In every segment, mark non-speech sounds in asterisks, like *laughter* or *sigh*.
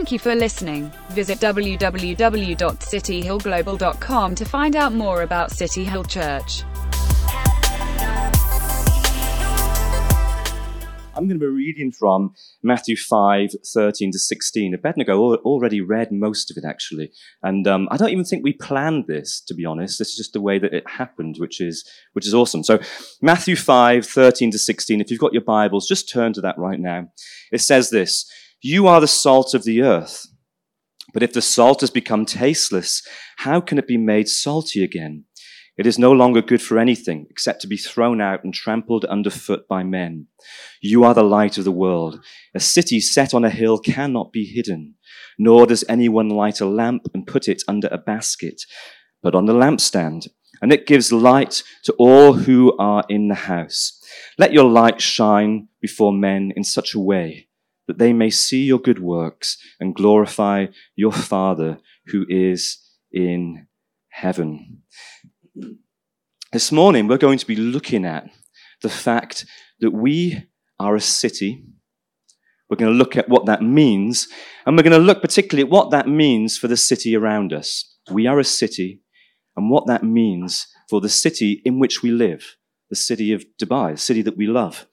Thank you for listening. Visit www.cityhillglobal.com to find out more about City Hill Church. I'm going to be reading from Matthew 5, 13 to 16. Abednego already read most of it, actually. And um, I don't even think we planned this, to be honest. This is just the way that it happened, which is, which is awesome. So, Matthew 5, 13 to 16. If you've got your Bibles, just turn to that right now. It says this You are the salt of the earth. But if the salt has become tasteless, how can it be made salty again? It is no longer good for anything except to be thrown out and trampled underfoot by men. You are the light of the world. A city set on a hill cannot be hidden, nor does anyone light a lamp and put it under a basket, but on the lampstand, and it gives light to all who are in the house. Let your light shine before men in such a way that they may see your good works and glorify your Father who is in heaven. This morning, we're going to be looking at the fact that we are a city. We're going to look at what that means, and we're going to look particularly at what that means for the city around us. We are a city, and what that means for the city in which we live, the city of Dubai, the city that we love.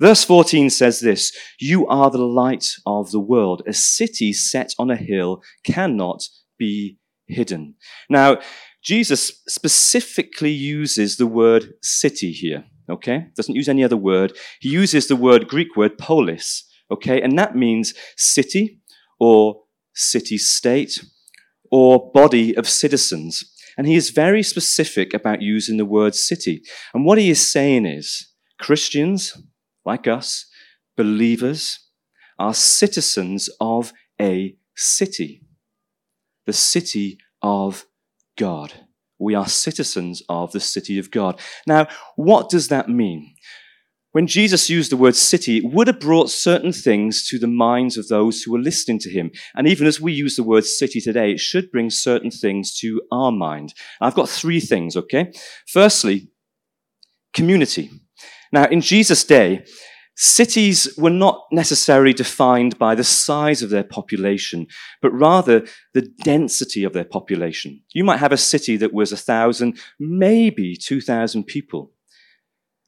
Verse 14 says this You are the light of the world. A city set on a hill cannot be hidden. Now, Jesus specifically uses the word city here, okay? Doesn't use any other word. He uses the word, Greek word, polis, okay? And that means city or city state or body of citizens. And he is very specific about using the word city. And what he is saying is Christians, like us, believers, are citizens of a city, the city of God. We are citizens of the city of God. Now, what does that mean? When Jesus used the word city, it would have brought certain things to the minds of those who were listening to him. And even as we use the word city today, it should bring certain things to our mind. I've got three things, okay? Firstly, community. Now, in Jesus' day, Cities were not necessarily defined by the size of their population, but rather the density of their population. You might have a city that was a thousand, maybe 2,000 people.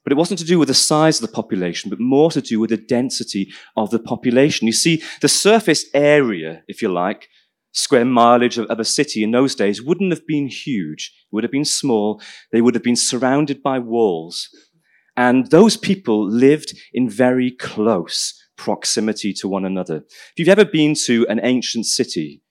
But it wasn't to do with the size of the population, but more to do with the density of the population. You see, the surface area, if you like, square mileage of, of, a city in those days wouldn't have been huge. It would have been small. They would have been surrounded by walls. And those people lived in very close proximity to one another. If you've ever been to an ancient city,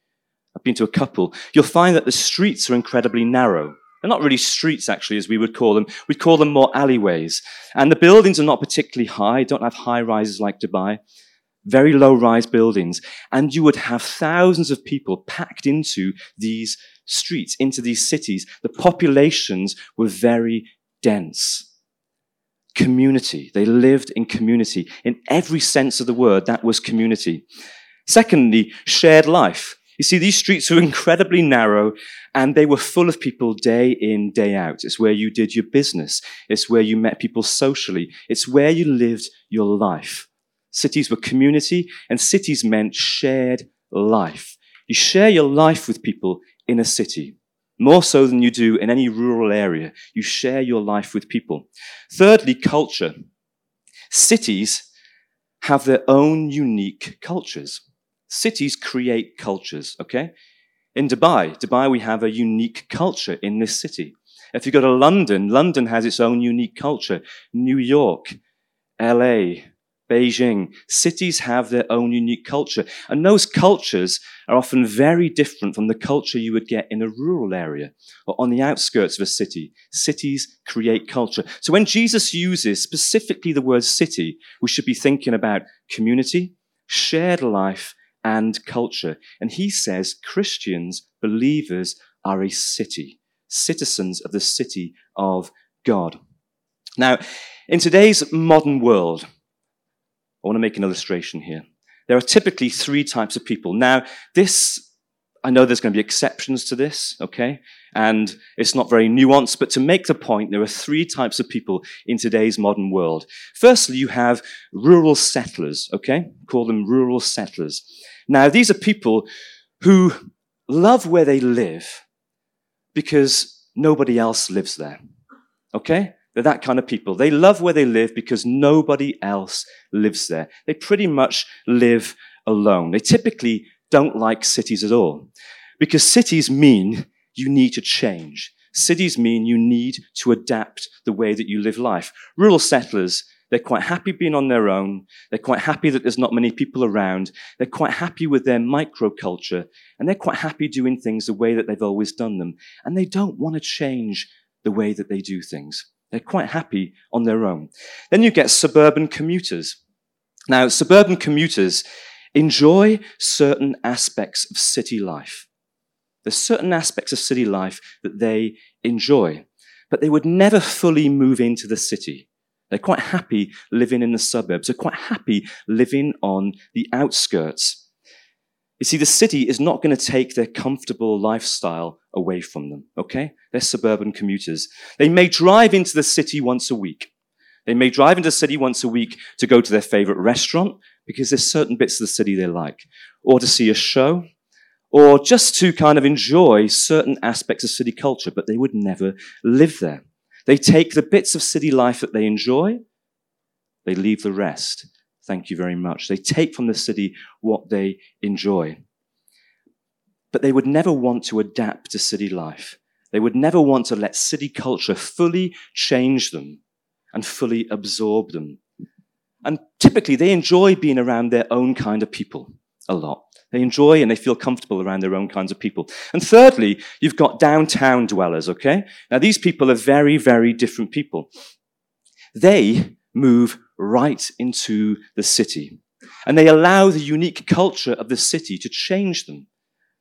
I've been to a couple, you'll find that the streets are incredibly narrow. They're not really streets, actually, as we would call them. We'd call them more alleyways. And the buildings are not particularly high, don't have high rises like Dubai. Very low rise buildings. And you would have thousands of people packed into these streets, into these cities. The populations were very dense community. They lived in community. In every sense of the word, that was community. Secondly, shared life. You see, these streets were *laughs* incredibly narrow and they were full of people day in, day out. It's where you did your business. It's where you met people socially. It's where you lived your life. Cities were community and cities meant shared life. You share your life with people in a city more so than you do in any rural area. You share your life with people. Thirdly, culture. Cities have their own unique cultures. Cities create cultures, okay? In Dubai, Dubai, we have a unique culture in this city. If you go to London, London has its own unique culture. New York, LA, Beijing. Cities have their own unique culture. And those cultures are often very different from the culture you would get in a rural area or on the outskirts of a city. Cities create culture. So when Jesus uses specifically the word city, we should be thinking about community, shared life, and culture. And he says Christians, believers, are a city, citizens of the city of God. Now, in today's modern world, I want to make an illustration here. There are typically three types of people. Now, this, I know there's going to be exceptions to this, okay? And it's not very nuanced, but to make the point, there are three types of people in today's modern world. Firstly, you have rural settlers, okay? Call them rural settlers. Now, these are people who love where they live because nobody else lives there. Okay? They're that kind of people. They love where they live because nobody else lives there. They pretty much live alone. They typically don't like cities at all because cities mean you need to change. Cities mean you need to adapt the way that you live life. Rural settlers, they're quite happy being on their own. They're quite happy that there's not many people around. They're quite happy with their microculture and they're quite happy doing things the way that they've always done them. And they don't want to change the way that they do things. They're quite happy on their own. Then you get suburban commuters. Now, suburban commuters enjoy certain aspects of city life. There's certain aspects of city life that they enjoy, but they would never fully move into the city. They're quite happy living in the suburbs. They're quite happy living on the outskirts. You see, the city is not going to take their comfortable lifestyle away from them, okay? They're suburban commuters. They may drive into the city once a week. They may drive into the city once a week to go to their favorite restaurant because there's certain bits of the city they like, or to see a show, or just to kind of enjoy certain aspects of city culture, but they would never live there. They take the bits of city life that they enjoy, they leave the rest Thank you very much. They take from the city what they enjoy. But they would never want to adapt to city life. They would never want to let city culture fully change them and fully absorb them. And typically, they enjoy being around their own kind of people a lot. They enjoy and they feel comfortable around their own kinds of people. And thirdly, you've got downtown dwellers, okay? Now, these people are very, very different people. They move right into the city. And they allow the unique culture of the city to change them.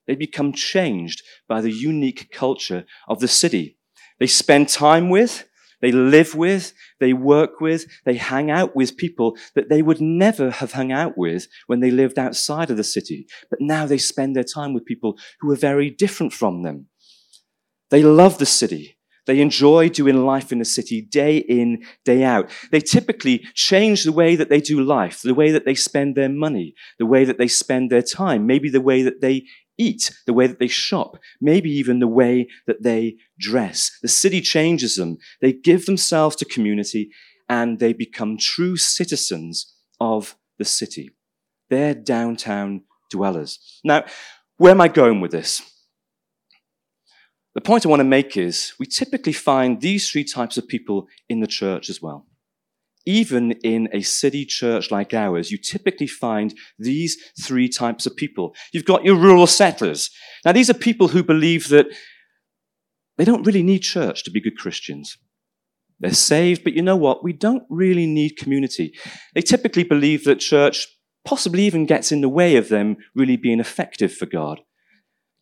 They become changed by the unique culture of the city. They spend time with, they live with, they work with, they hang out with people that they would never have hung out with when they lived outside of the city. But now they spend their time with people who are very different from them. They love the city. They enjoy doing life in the city day in, day out. They typically change the way that they do life, the way that they spend their money, the way that they spend their time, maybe the way that they eat, the way that they shop, maybe even the way that they dress. The city changes them. They give themselves to community and they become true citizens of the city. They're downtown dwellers. Now, where am I going with this? The point I want to make is we typically find these three types of people in the church as well. Even in a city church like ours, you typically find these three types of people. You've got your rural settlers. Now, these are people who believe that they don't really need church to be good Christians. They're saved, but you know what? We don't really need community. They typically believe that church possibly even gets in the way of them really being effective for God.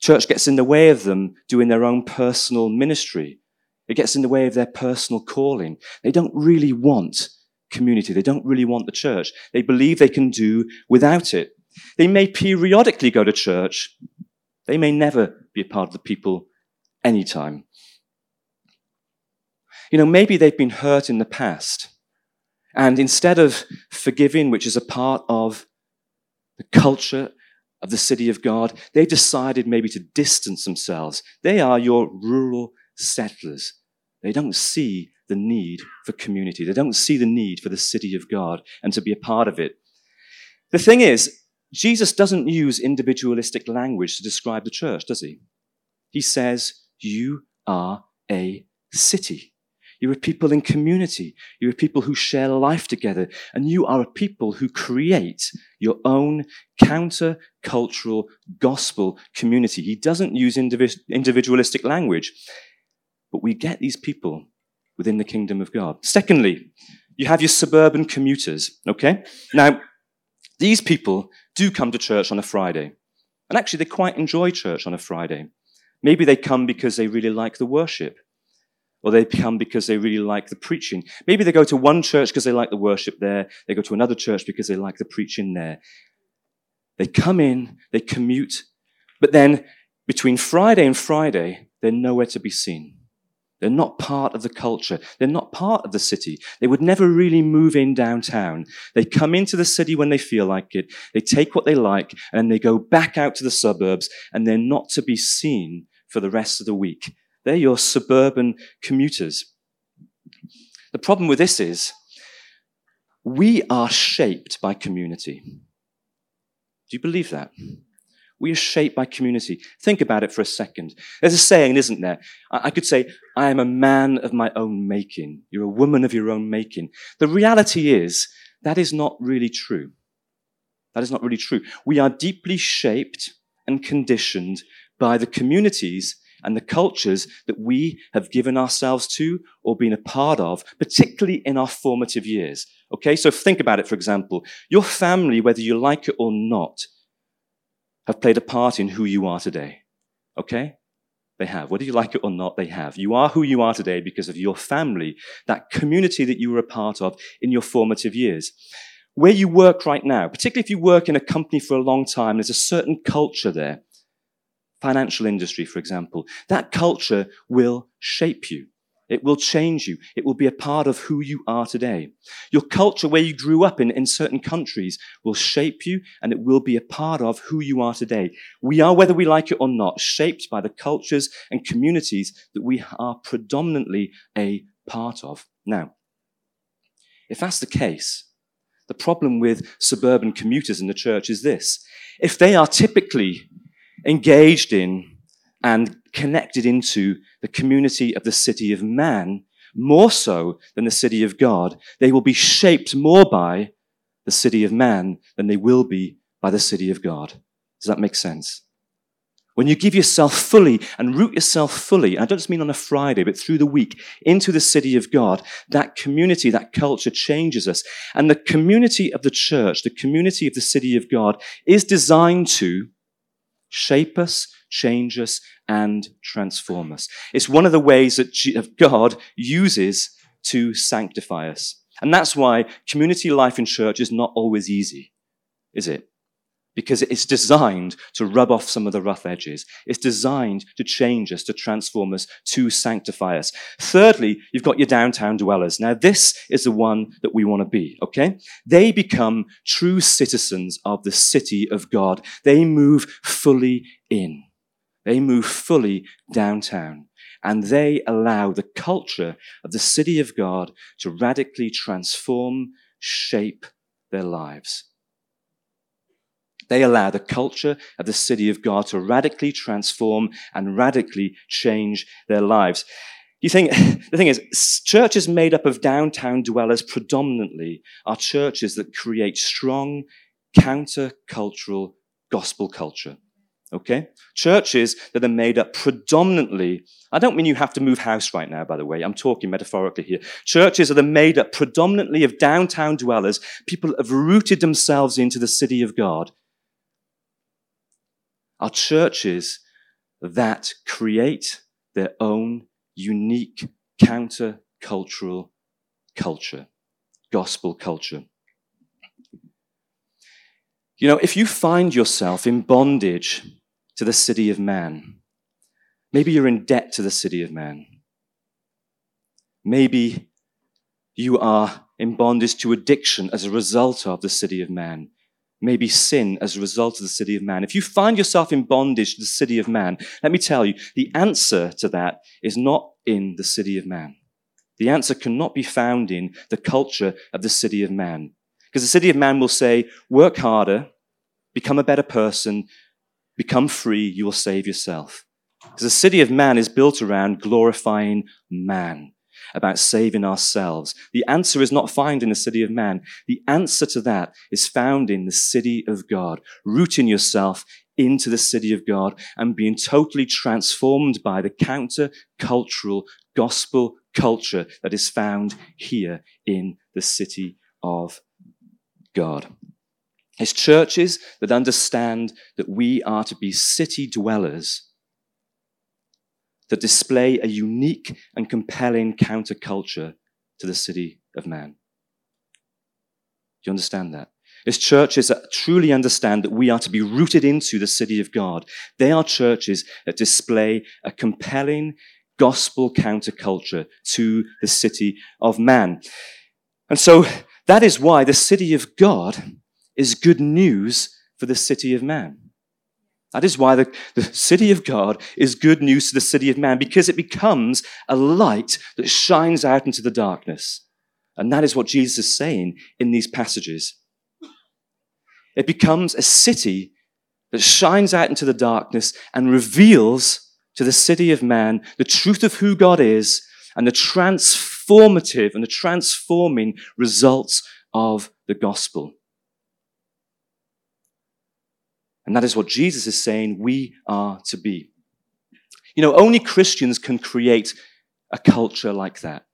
Church gets in the way of them doing their own personal ministry. It gets in the way of their personal calling. They don't really want community. They don't really want the church. They believe they can do without it. They may periodically go to church. They may never be a part of the people anytime. You know, maybe they've been hurt in the past. And instead of forgiving, which is a part of the culture of the city of God, they decided maybe to distance themselves. They are your rural settlers. They don't see the need for community. They don't see the need for the city of God and to be a part of it. The thing is, Jesus doesn't use individualistic language to describe the church, does he? He says, You are a city. You're a people in community. You're a people who share life together. And you are a people who create your own counter cultural gospel community. He doesn't use individualistic language, but we get these people within the kingdom of God. Secondly, you have your suburban commuters, okay? Now, these people do come to church on a Friday. And actually, they quite enjoy church on a Friday. Maybe they come because they really like the worship or they come because they really like the preaching. Maybe they go to one church because they like the worship there. They go to another church because they like the preaching there. They come in, they commute, but then between Friday and Friday, they're nowhere to be seen. They're not part of the culture. They're not part of the city. They would never really move in downtown. They come into the city when they feel like it. They take what they like and they go back out to the suburbs and they're not to be seen for the rest of the week. They're your suburban commuters. The problem with this is we are shaped by community. Do you believe that? We are shaped by community. Think about it for a second. There's a saying, isn't there? I could say, I am a man of my own making. You're a woman of your own making. The reality is, that is not really true. That is not really true. We are deeply shaped and conditioned by the communities and the cultures that we have given ourselves to or been a part of, particularly in our formative years. Okay, so think about it, for example. Your family, whether you like it or not, have played a part in who you are today. Okay? They have. Whether you like it or not, they have. You are who you are today because of your family, that community that you were a part of in your formative years. Where you work right now, particularly if you work in a company for a long time, there's a certain culture there. Financial industry, for example. That culture will shape you. It will change you. It will be a part of who you are today. Your culture, where you grew up in, in certain countries, will shape you and it will be a part of who you are today. We are, whether we like it or not, shaped by the cultures and communities that we are predominantly a part of. Now, if that's the case, the problem with suburban commuters in the church is this. If they are typically engaged in and connected into the community of the city of man more so than the city of God. They will be shaped more by the city of man than they will be by the city of God. Does that make sense? When you give yourself fully and root yourself fully, I don't just mean on a Friday, but through the week, into the city of God, that community, that culture changes us. And the community of the church, the community of the city of God, is designed to shape us, change us, and transform us. It's one of the ways that God uses to sanctify us. And that's why community life in church is not always easy, is it? Because it's designed to rub off some of the rough edges. It's designed to change us, to transform us, to sanctify us. Thirdly, you've got your downtown dwellers. Now, this is the one that we want to be, okay? They become true citizens of the city of God. They move fully in. They move fully downtown and they allow the culture of the city of God to radically transform, shape their lives. They allow the culture of the city of God to radically transform and radically change their lives. You think, *laughs* the thing is, churches made up of downtown dwellers predominantly are churches that create strong counter-cultural gospel culture. Okay? Churches that are made up predominantly, I don't mean you have to move house right now, by the way. I'm talking metaphorically here. Churches that are made up predominantly of downtown dwellers, people have rooted themselves into the city of God, are churches that create their own unique counter-cultural culture, gospel culture. You know, if you find yourself in bondage to the city of man. Maybe you're in debt to the city of man. Maybe you are in bondage to addiction as a result of the city of man. Maybe sin as a result of the city of man. If you find yourself in bondage to the city of man, let me tell you, the answer to that is not in the city of man. The answer cannot be found in the culture of the city of man. Because the city of man will say, work harder, become a better person, Become free, you will save yourself. Because the city of man is built around glorifying man, about saving ourselves. The answer is not found in the city of man. The answer to that is found in the city of God, rooting yourself into the city of God and being totally transformed by the counter cultural gospel culture that is found here in the city of God. It's churches that understand that we are to be city dwellers that display a unique and compelling counterculture to the city of man. Do you understand that? It's churches that truly understand that we are to be rooted into the city of God. They are churches that display a compelling gospel counterculture to the city of man. And so that is why the city of God is good news for the city of man. That is why the, the city of God is good news to the city of man, because it becomes a light that shines out into the darkness. And that is what Jesus is saying in these passages. It becomes a city that shines out into the darkness and reveals to the city of man the truth of who God is and the transformative and the transforming results of the gospel. And that is what Jesus is saying we are to be. You know, only Christians can create a culture like that.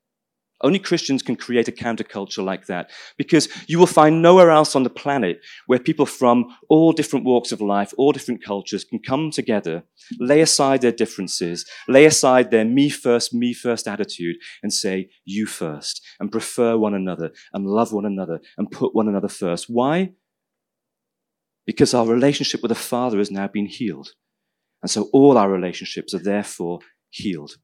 Only Christians can create a counterculture like that because you will find nowhere else on the planet where people from all different walks of life, all different cultures can come together, lay aside their differences, lay aside their me first, me first attitude and say you first and prefer one another and love one another and put one another first. Why? Because our relationship with the Father has now been healed. And so all our relationships are therefore healed.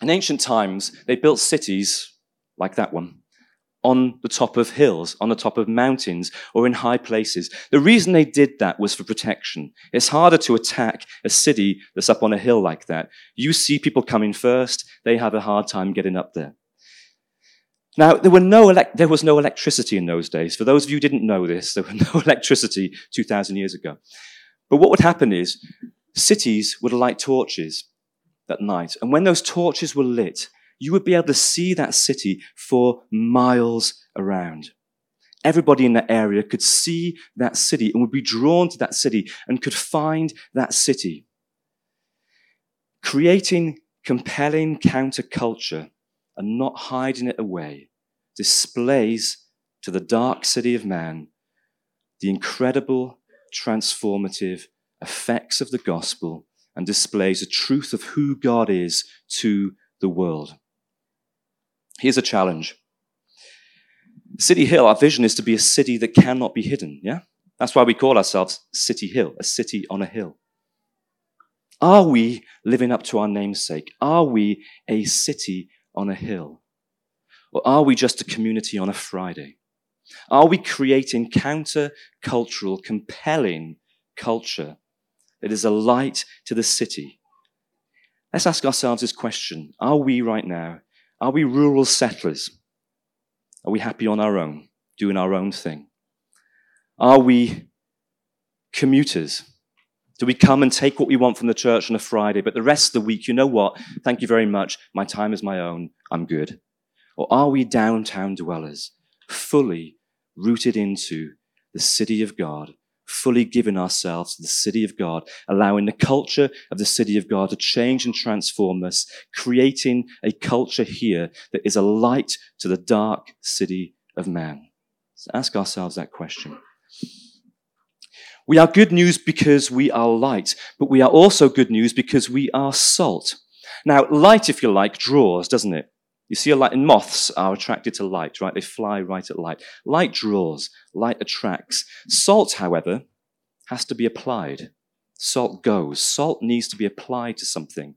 In ancient times, they built cities like that one on the top of hills, on the top of mountains, or in high places. The reason they did that was for protection. It's harder to attack a city that's up on a hill like that. You see people coming first, they have a hard time getting up there. Now, there, were no there was no electricity in those days. For those of you who didn't know this, there was *laughs* no electricity 2,000 years ago. But what would happen is cities would light torches at night. And when those torches were lit, you would be able to see that city for miles around. Everybody in that area could see that city and would be drawn to that city and could find that city. Creating compelling counterculture and not hiding it away displays to the dark city of man the incredible transformative effects of the gospel and displays the truth of who God is to the world. Here's a challenge. City Hill, our vision is to be a city that cannot be hidden, yeah? That's why we call ourselves City Hill, a city on a hill. Are we living up to our namesake? Are we a city on a hill? Or are we just a community on a Friday? Are we creating counter cultural, compelling culture that is a light to the city. Let's ask ourselves this question Are we right now, are we rural settlers? Are we happy on our own, doing our own thing? Are we commuters? Do we come and take what we want from the church on a Friday, but the rest of the week, you know what? Thank you very much. My time is my own. I'm good. Or are we downtown dwellers, fully rooted into the city of God fully giving ourselves to the city of God, allowing the culture of the city of God to change and transform us, creating a culture here that is a light to the dark city of man. So ask ourselves that question. We are good news because we are light, but we are also good news because we are salt. Now, light, if you like, draws, doesn't it? You see a light, and moths are attracted to light, right? They fly right at light. Light draws, light attracts. Salt, however, has to be applied. Salt goes. Salt needs to be applied to something.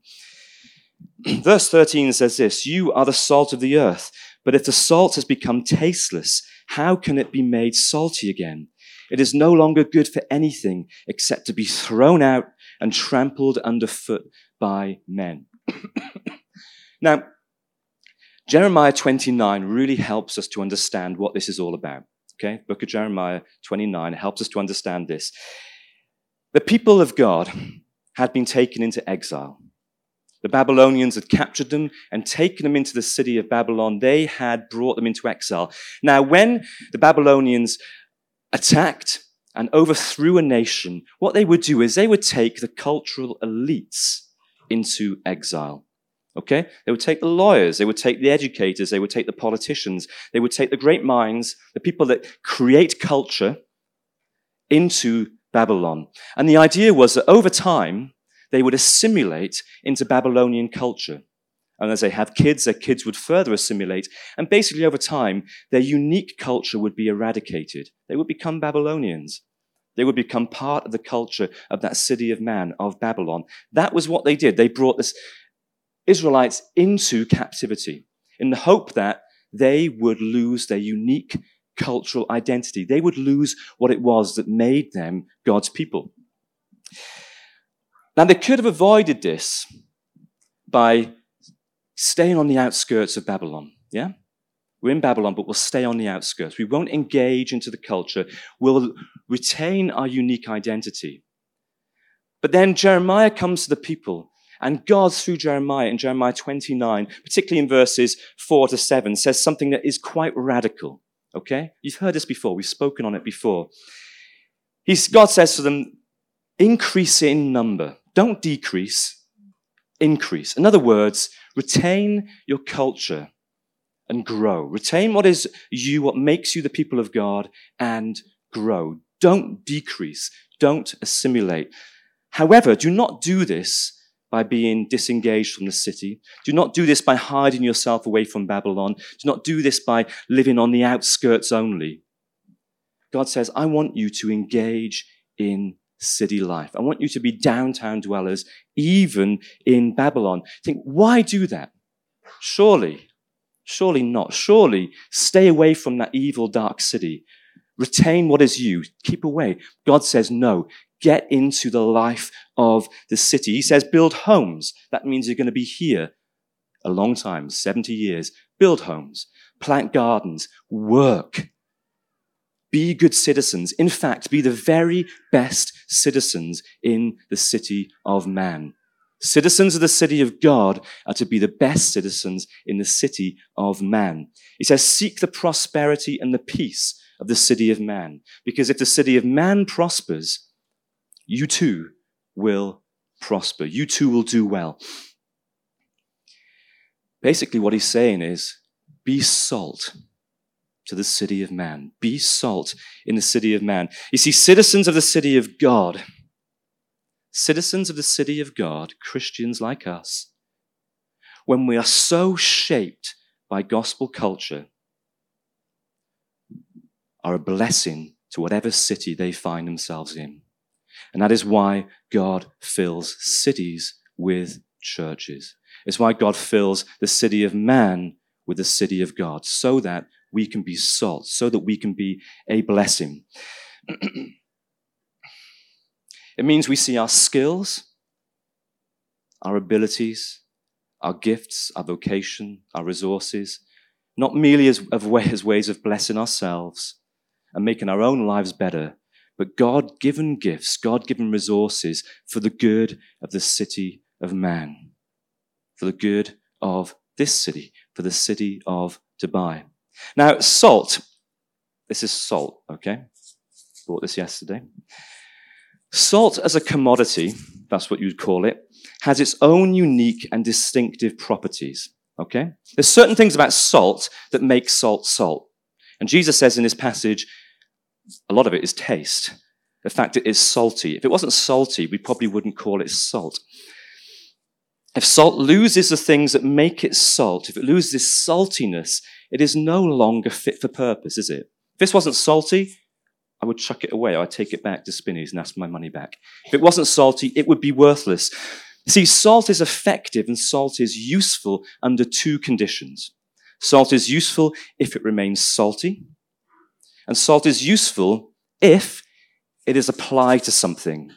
*clears throat* Verse 13 says this You are the salt of the earth, but if the salt has become tasteless, how can it be made salty again? It is no longer good for anything except to be thrown out and trampled underfoot by men. *coughs* now, Jeremiah 29 really helps us to understand what this is all about. Okay, book of Jeremiah 29 helps us to understand this. The people of God had been taken into exile. The Babylonians had captured them and taken them into the city of Babylon. They had brought them into exile. Now, when the Babylonians attacked and overthrew a nation, what they would do is they would take the cultural elites into exile. Okay? They would take the lawyers, they would take the educators, they would take the politicians, they would take the great minds, the people that create culture into Babylon. And the idea was that over time, they would assimilate into Babylonian culture. And as they have kids, their kids would further assimilate. And basically, over time, their unique culture would be eradicated. They would become Babylonians. They would become part of the culture of that city of man, of Babylon. That was what they did. They brought this Israelites into captivity in the hope that they would lose their unique cultural identity. They would lose what it was that made them God's people. Now, they could have avoided this by staying on the outskirts of Babylon. Yeah? We're in Babylon, but we'll stay on the outskirts. We won't engage into the culture. We'll retain our unique identity. But then Jeremiah comes to the people, and God, through Jeremiah in Jeremiah 29, particularly in verses 4 to 7, says something that is quite radical. Okay? You've heard this before. We've spoken on it before. He's, God says to them, increase in number. Don't decrease, increase. In other words, retain your culture and grow. Retain what is you, what makes you the people of God, and grow. Don't decrease. Don't assimilate. However, do not do this by being disengaged from the city. Do not do this by hiding yourself away from Babylon. Do not do this by living on the outskirts only. God says, I want you to engage in city life. I want you to be downtown dwellers, even in Babylon. Think, why do that? Surely, surely not. Surely stay away from that evil, dark city. Retain what is you. Keep away. God says, no, get into the life of the city. He says, build homes. That means you're going to be here a long time, 70 years. Build homes, plant gardens, work. Be good citizens. In fact, be the very best citizens in the city of man. Citizens of the city of God are to be the best citizens in the city of man. He says, seek the prosperity and the peace of the city of man. Because if the city of man prospers, you too will prosper. You too will do well. Basically, what he's saying is be salt to the city of man. Be salt in the city of man. You see, citizens of the city of God, citizens of the city of God, Christians like us, when we are so shaped by gospel culture, are a blessing to whatever city they find themselves in. And that is why God fills cities with churches. It's why God fills the city of man with the city of God, so that we can be salt, so that we can be a blessing. *clears throat* it means we see our skills, our abilities, our gifts, our vocation, our resources, not merely as, as ways of blessing ourselves and making our own lives better, but God given gifts, God given resources for the good of the city of man, for the good of this city, for the city of Dubai. Now, salt, this is salt, okay? Bought this yesterday. Salt as a commodity, that's what you'd call it, has its own unique and distinctive properties, okay? There's certain things about salt that make salt salt. And Jesus says in this passage, a lot of it is taste. The fact it is salty. If it wasn't salty, we probably wouldn't call it salt. If salt loses the things that make it salt, if it loses saltiness, it is no longer fit for purpose, is it? If this wasn't salty, I would chuck it away. I'd take it back to Spinneys and ask my money back. If it wasn't salty, it would be worthless. See, salt is effective and salt is useful under two conditions. Salt is useful if it remains salty, and salt is useful if it is applied to something.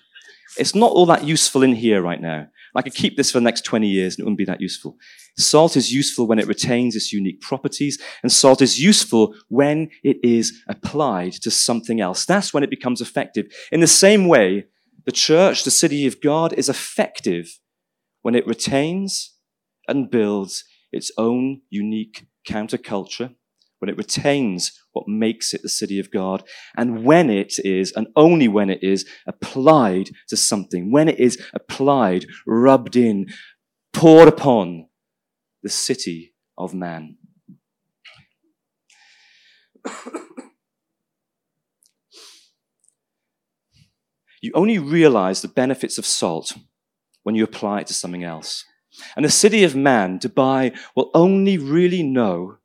It's not all that useful in here right now. I could keep this for the next 20 years and it wouldn't be that useful. Salt is useful when it retains its unique properties, and salt is useful when it is applied to something else. That's when it becomes effective. In the same way, the church, the city of God, is effective when it retains and builds its own unique counterculture, when it retains what makes it the city of God, and when it is, and only when it is, applied to something, when it is applied, rubbed in, poured upon the city of man. *coughs* you only realize the benefits of salt when you apply it to something else. And the city of man, Dubai, will only really know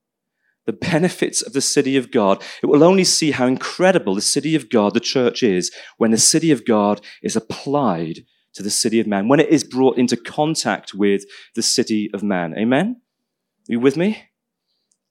the benefits of the city of God, it will only see how incredible the city of God, the church is, when the city of God is applied to the city of man, when it is brought into contact with the city of man. Amen? Are you with me?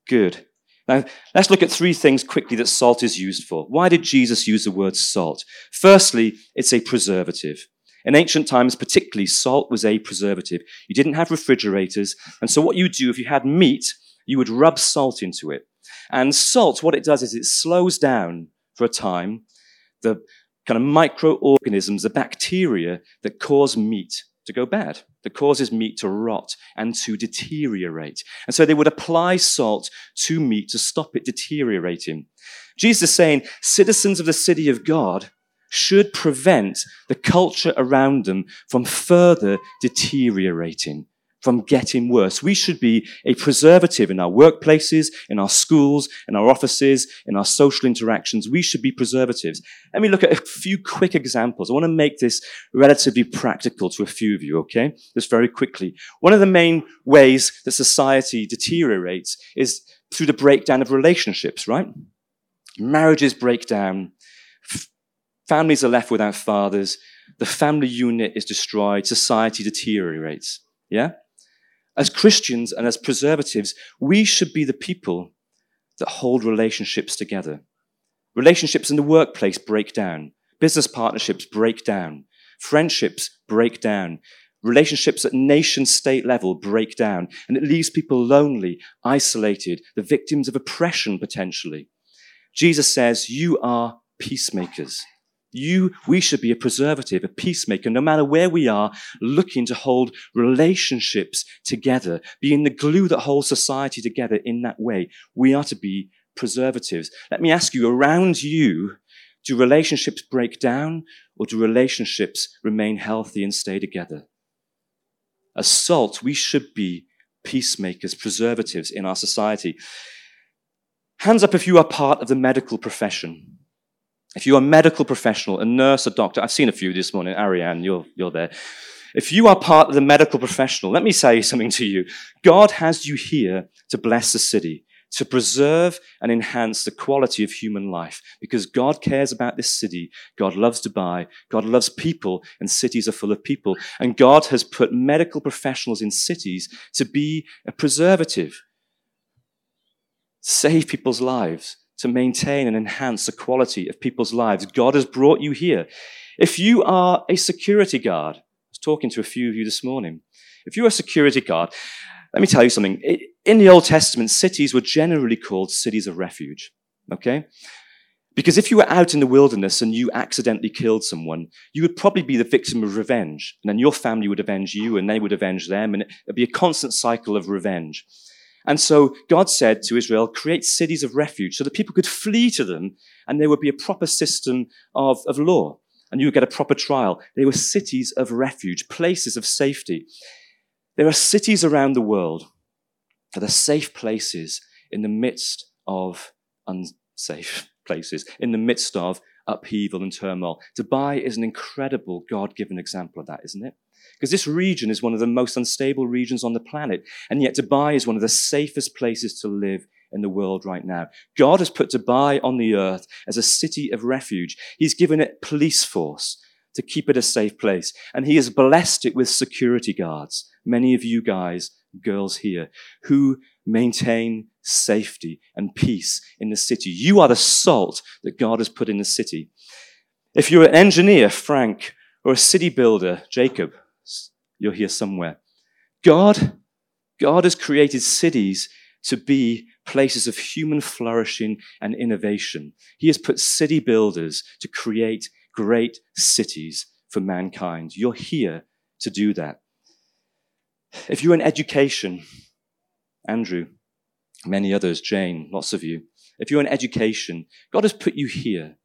Good. Now, let's look at three things quickly that salt is used for. Why did Jesus use the word salt? Firstly, it's a preservative. In ancient times, particularly, salt was a preservative. You didn't have refrigerators, and so what you do if you had meat, you would rub salt into it. And salt, what it does is it slows down for a time the kind of microorganisms, the bacteria that cause meat to go bad, that causes meat to rot and to deteriorate. And so they would apply salt to meat to stop it deteriorating. Jesus is saying citizens of the city of God should prevent the culture around them from further deteriorating, from getting worse. We should be a preservative in our workplaces, in our schools, in our offices, in our social interactions. We should be preservatives. Let me look at a few quick examples. I want to make this relatively practical to a few of you, okay? Just very quickly. One of the main ways that society deteriorates is through the breakdown of relationships, right? Marriages break down Families are left without fathers. The family unit is destroyed. Society deteriorates. Yeah? As Christians and as preservatives, we should be the people that hold relationships together. Relationships in the workplace break down. Business partnerships break down. Friendships break down. Relationships at nation state level break down. And it leaves people lonely, isolated, the victims of oppression potentially. Jesus says, You are peacemakers. You, we should be a preservative, a peacemaker, no matter where we are, looking to hold relationships together, being the glue that holds society together in that way. We are to be preservatives. Let me ask you, around you, do relationships break down or do relationships remain healthy and stay together? As salt, we should be peacemakers, preservatives in our society. Hands up if you are part of the medical profession. If you're a medical professional, a nurse, a doctor, I've seen a few this morning, Ariane, you're, you're there. If you are part of the medical professional, let me say *laughs* something to you. God has you here to bless the city, to preserve and enhance the quality of human life, because God cares about this city. God loves Dubai. God loves people, and cities are full of people. And God has put medical professionals in cities to be a preservative, save people's lives to maintain and enhance the quality of people's lives. God has brought you here. If you are a security guard, I was talking to a few of you this morning. If you're a security guard, let me tell you something. In the Old Testament, cities were generally called cities of refuge. Okay? Because if you were out in the wilderness and you accidentally killed someone, you would probably be the victim of revenge. And then your family would avenge you and they would avenge them. And it'd be a constant cycle of revenge. And so God said to Israel, create cities of refuge so that people could flee to them and there would be a proper system of, of law and you would get a proper trial. They were cities of refuge, places of safety. There are cities around the world that are safe places in the midst of unsafe *laughs* places, in the midst of upheaval and turmoil. Dubai is an incredible God given example of that, isn't it? Because this region is one of the most unstable regions on the planet. And yet Dubai is one of the safest places to live in the world right now. God has put Dubai on the earth as a city of refuge. He's given it police force to keep it a safe place. And he has blessed it with security guards. Many of you guys, girls here, who maintain safety and peace in the city. You are the salt that God has put in the city. If you're an engineer, Frank, or a city builder, Jacob, you're here somewhere. God, God has created cities to be places of human flourishing and innovation. He has put city builders to create great cities for mankind. You're here to do that. If you're in education, Andrew, many others, Jane, lots of you, if you're in education, God has put you here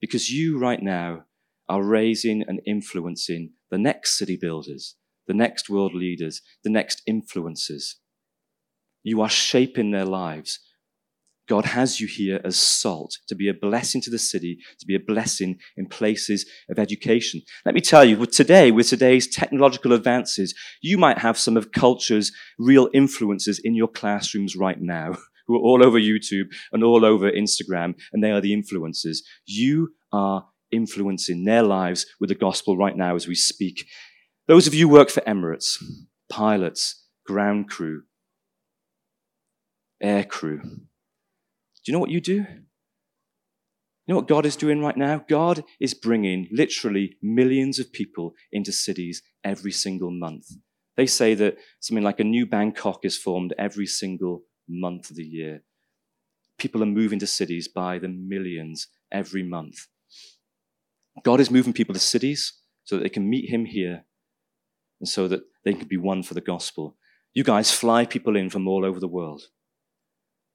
because you right now are raising and influencing the next city builders, the next world leaders, the next influencers. You are shaping their lives. God has you here as salt to be a blessing to the city, to be a blessing in places of education. Let me tell you, with today, with today's technological advances, you might have some of culture's real influences in your classrooms right now, *laughs* who are all over YouTube and all over Instagram, and they are the influencers. You are influencing their lives with the gospel right now as we speak. Those of you who work for Emirates, pilots, ground crew, air crew, do you know what you do? You know what God is doing right now? God is bringing literally millions of people into cities every single month. They say that something like a new Bangkok is formed every single month of the year. People are moving to cities by the millions every month. God is moving people to cities so that they can meet Him here and so that they can be one for the gospel. You guys fly people in from all over the world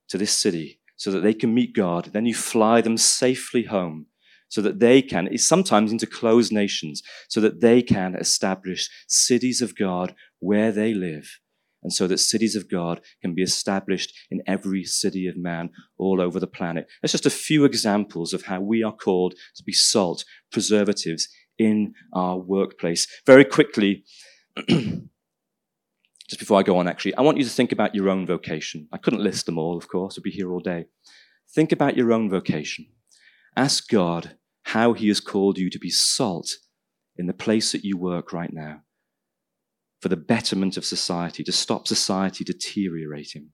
to this city so that they can meet God. Then you fly them safely home so that they can, sometimes into closed nations, so that they can establish cities of God where they live and so that cities of God can be established in every city of man all over the planet. That's just a few examples of how we are called to be salt, preservatives in our workplace. Very quickly, *clears throat* just before I go on, actually, I want you to think about your own vocation. I couldn't list them all, of course, I'd be here all day. Think about your own vocation. Ask God how He has called you to be salt in the place that you work right now for the betterment of society, to stop society deteriorating.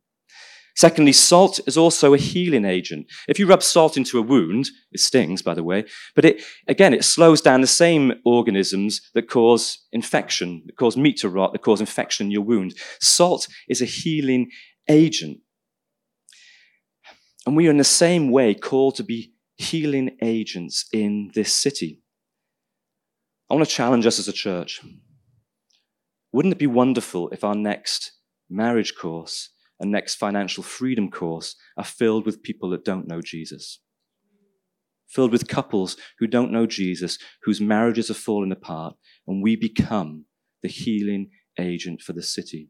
Secondly, salt is also a healing agent. If you rub salt into a wound, it stings, by the way, but it, again, it slows down the same organisms that cause infection, that cause meat to rot, that cause infection in your wound. Salt is a healing agent. And we are in the same way called to be healing agents in this city. I want to challenge us as a church. Wouldn't it be wonderful if our next marriage course and next financial freedom course are filled with people that don't know Jesus? Filled with couples who don't know Jesus, whose marriages have fallen apart, and we become the healing agent for the city.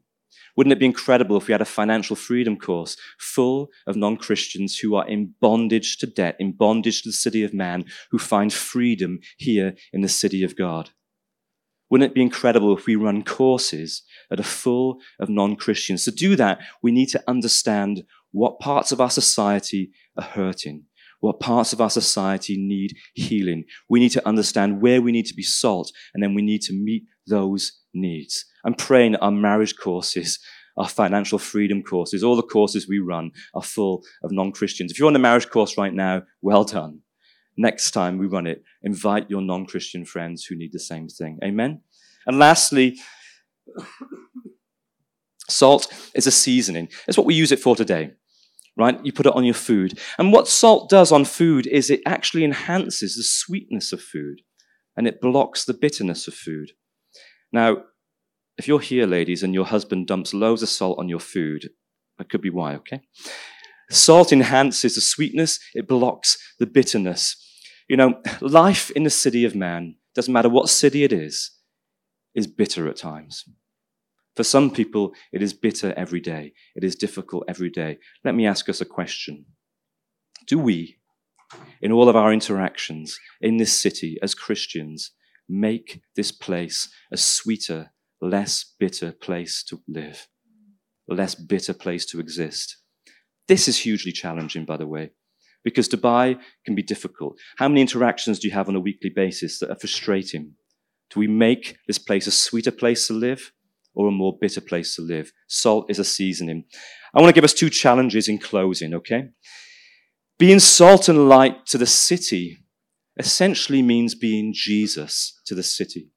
Wouldn't it be incredible if we had a financial freedom course full of non Christians who are in bondage to debt, in bondage to the city of man, who find freedom here in the city of God? Wouldn't it be incredible if we run courses that are full of non Christians? To do that, we need to understand what parts of our society are hurting, what parts of our society need healing. We need to understand where we need to be salt, and then we need to meet those needs. I'm praying that our marriage courses, our financial freedom courses, all the courses we run are full of non Christians. If you're on the marriage course right now, well done next time we run it, invite your non Christian friends who need the same thing. Amen? And lastly, salt is a seasoning. It's what we use it for today, right? You put it on your food. And what salt does on food is it actually enhances the sweetness of food and it blocks the bitterness of food. Now, if you're here, ladies, and your husband dumps loads of salt on your food, that could be why, okay? Salt enhances the sweetness, it blocks the bitterness. You know, life in the city of man, doesn't matter what city it is, is bitter at times. For some people, it is bitter every day. It is difficult every day. Let me ask us a question. Do we, in all of our interactions in this city as Christians, make this place a sweeter, less bitter place to live, less bitter place to exist? This is hugely challenging, by the way, because Dubai can be difficult. How many interactions do you have on a weekly basis that are frustrating? Do we make this place a sweeter place to live or a more bitter place to live? Salt is a seasoning. I want to give us two challenges in closing, okay? Being salt and light to the city essentially means being Jesus to the city.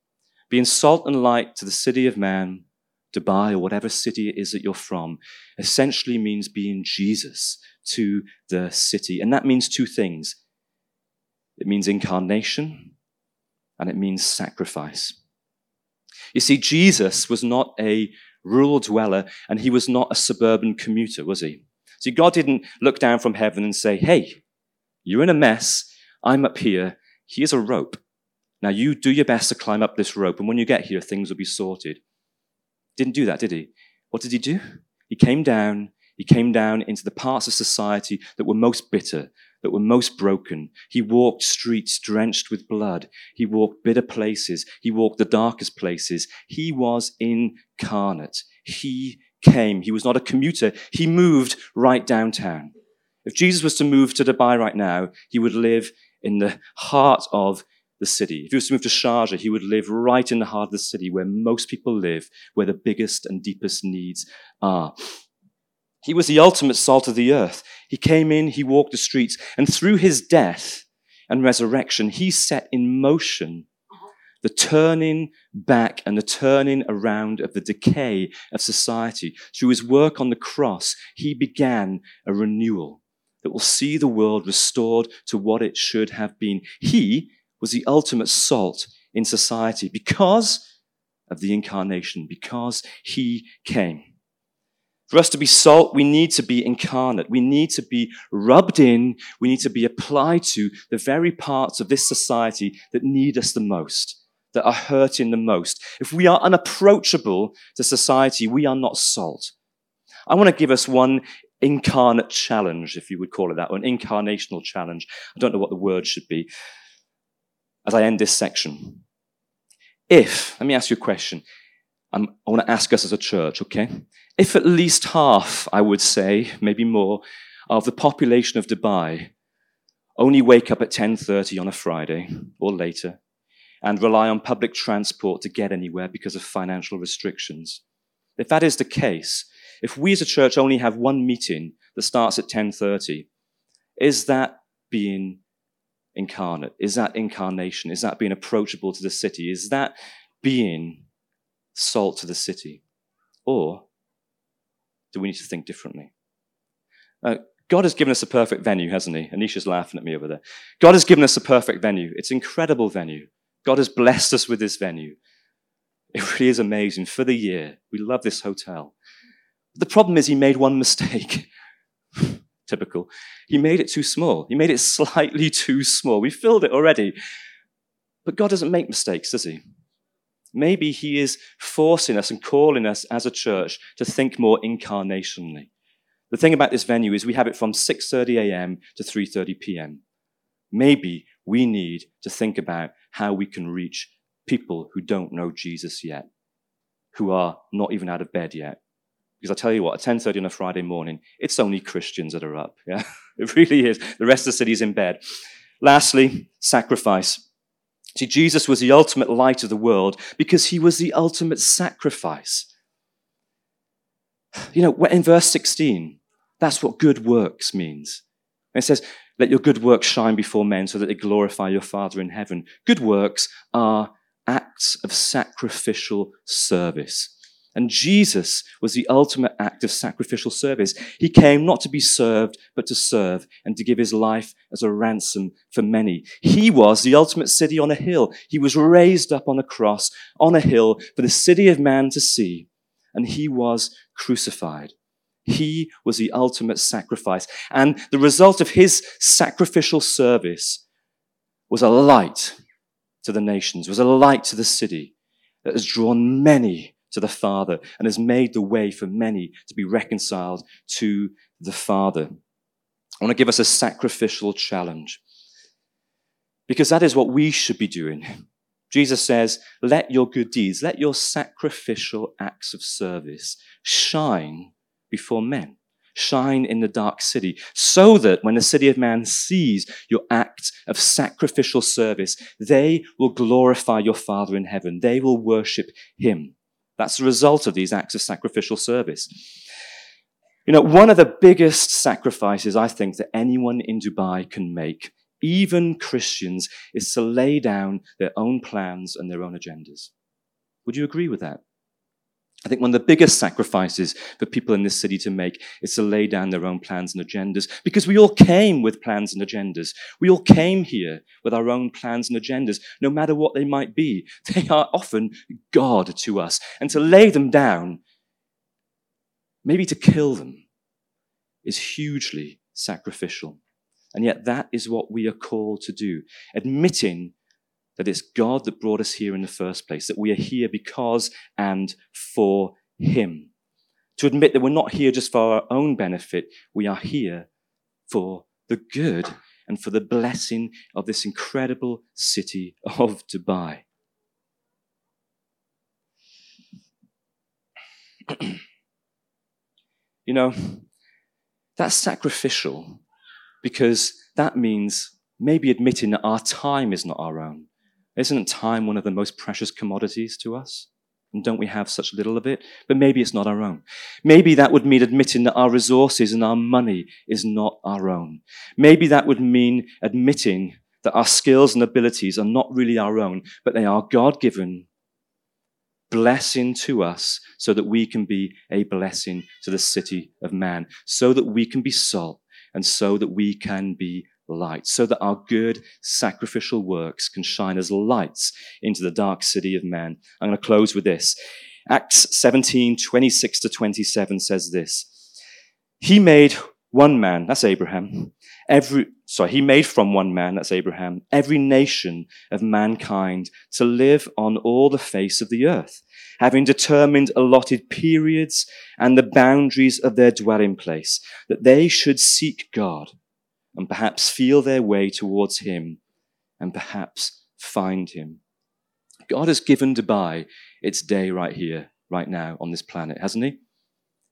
Being salt and light to the city of man Dubai or whatever city it is that you're from, essentially means being Jesus to the city. And that means two things it means incarnation and it means sacrifice. You see, Jesus was not a rural dweller and he was not a suburban commuter, was he? See, God didn't look down from heaven and say, Hey, you're in a mess. I'm up here. Here's a rope. Now you do your best to climb up this rope, and when you get here, things will be sorted. Didn't do that, did he? What did he do? He came down, he came down into the parts of society that were most bitter, that were most broken. He walked streets drenched with blood. He walked bitter places. He walked the darkest places. He was incarnate. He came. He was not a commuter. He moved right downtown. If Jesus was to move to Dubai right now, he would live in the heart of the city. If he was to move to Sharjah, he would live right in the heart of the city where most people live, where the biggest and deepest needs are. He was the ultimate salt of the earth. He came in, he walked the streets, and through his death and resurrection, he set in motion the turning back and the turning around of the decay of society. Through his work on the cross, he began a renewal that will see the world restored to what it should have been. He was the ultimate salt in society because of the incarnation, because he came. For us to be salt, we need to be incarnate. We need to be rubbed in. We need to be applied to the very parts of this society that need us the most, that are hurting the most. If we are unapproachable to society, we are not salt. I want to give us one incarnate challenge, if you would call it that, or an incarnational challenge. I don't know what the word should be as I end this section. If, let me ask you a question. I'm, i want to ask us as a church, okay? If at least half, I would say, maybe more, of the population of Dubai only wake up at 10.30 on a Friday or later and rely on public transport to get anywhere because of financial restrictions. If that is the case, if we as a church only have one meeting that starts at 10.30, is that being incarnate? Is that incarnation? Is that being approachable to the city? Is that being salt to the city? Or do we need to think differently? Uh, God has given us a perfect venue, hasn't he? Anisha's laughing at me over there. God has given us a perfect venue. It's an incredible venue. God has blessed us with this venue. It really is amazing. For the year, we love this hotel. The problem is, he made one mistake. *laughs* typical. He made it too small. He made it *laughs* slightly too small. We filled it already. But God doesn't make mistakes, does he? Maybe he is forcing us and calling us as a church to think more incarnationally. The thing about this venue is we have it from 6:30 a.m. to 3:30 p.m. Maybe we need to think about how we can reach people who don't know Jesus yet, who are not even out of bed yet, because I tell you what, at 10.30 on a Friday morning, it's only Christians that are up. Yeah, *laughs* it really is. The rest of the city's in bed. Lastly, sacrifice. See, Jesus was the ultimate light of the world because he was the ultimate sacrifice. You know, in verse 16, that's what good works means. it says, let your good works shine before men so that they glorify your Father in heaven. Good works are acts of sacrificial service. And Jesus was the ultimate act of sacrificial service. He came not to be served, but to serve and to give his life as a ransom for many. He was the ultimate city on a hill. He was raised up on a cross on a hill for the city of man to see. And he was crucified. He was the ultimate sacrifice. And the result of his sacrificial service was a light to the nations, was a light to the city that has drawn many to the Father and has made the way for many to be reconciled to the Father. I want to give us a sacrificial challenge because that is what we should be doing. Jesus says, let your good deeds, let your sacrificial acts of service shine before men. Shine in the dark city, so that when the city of man sees your acts of sacrificial service, they will glorify your Father in heaven. They will worship him. That's the result of these acts of sacrificial service. You know, one of the biggest sacrifices I think that anyone in Dubai can make, even Christians, is to lay down their own plans and their own agendas. Would you agree with that? I think one of the biggest sacrifices for people in this city to make is to lay down their own plans and agendas because we all came with plans and agendas. We all came here with our own plans and agendas, no matter what they might be. *laughs* They are often God to us. And to lay them down, maybe to kill them, is hugely sacrificial. And yet that is what we are called to do, admitting that it's God that brought us here in the first place, that we are here because and for Him. To admit that we're not here just for our own benefit, we are here for the good and for the blessing of this incredible city of Dubai. *clears throat* you know, that's sacrificial because that means maybe admitting that our time is not our own. Isn't time one of the most precious commodities to us? And don't we have such little of it? But maybe it's not our own. Maybe that would mean admitting that our resources and our money is not our own. Maybe that would mean admitting that our skills and abilities are not really our own, but they are God given blessing to us so that we can be a blessing to the city of man, so that we can be salt and so that we can be light, so that our good sacrificial works can shine as lights into the dark city of man. I'm going to close with this. Acts 17, 26 to 27 says this. He made one man, that's Abraham, every, sorry, he made from one man, that's Abraham, every nation of mankind to live on all the face of the earth, having determined allotted periods and the boundaries of their dwelling place, that they should seek God and perhaps feel their way towards him and perhaps find him. God has given Dubai its day right here, right now on this planet, hasn't he?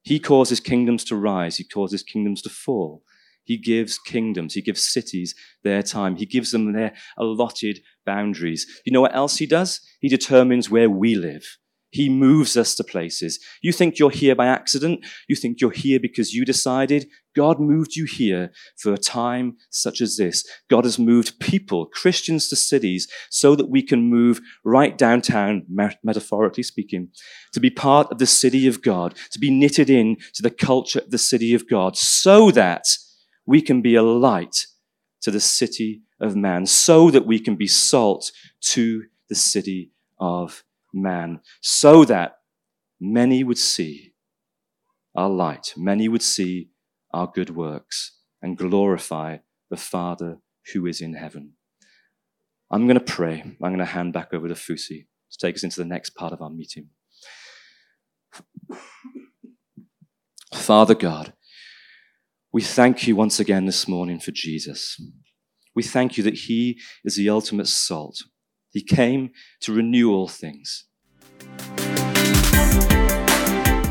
He causes kingdoms to rise. He causes kingdoms to fall. He gives kingdoms, he gives cities their time, he gives them their allotted boundaries. You know what else he does? He determines where we live. He moves us to places. You think you're here by accident. You think you're here because you decided. God moved you here for a time such as this. God has moved people, Christians to cities, so that we can move right downtown, metaphorically speaking, to be part of the city of God, to be knitted in to the culture of the city of God, so that we can be a light to the city of man, so that we can be salt to the city of man, so that many would see our light, many would see our good works and glorify the Father who is in heaven. I'm going to pray. I'm going to hand back over to Fusi to take us into the next part of our meeting. Father God, we thank you once again this morning for Jesus. We thank you that he is the ultimate salt. He came to renew all things.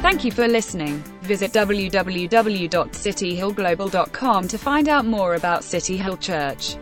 Thank you for listening. Visit www.cityhillglobal.com to find out more about City Hill Church.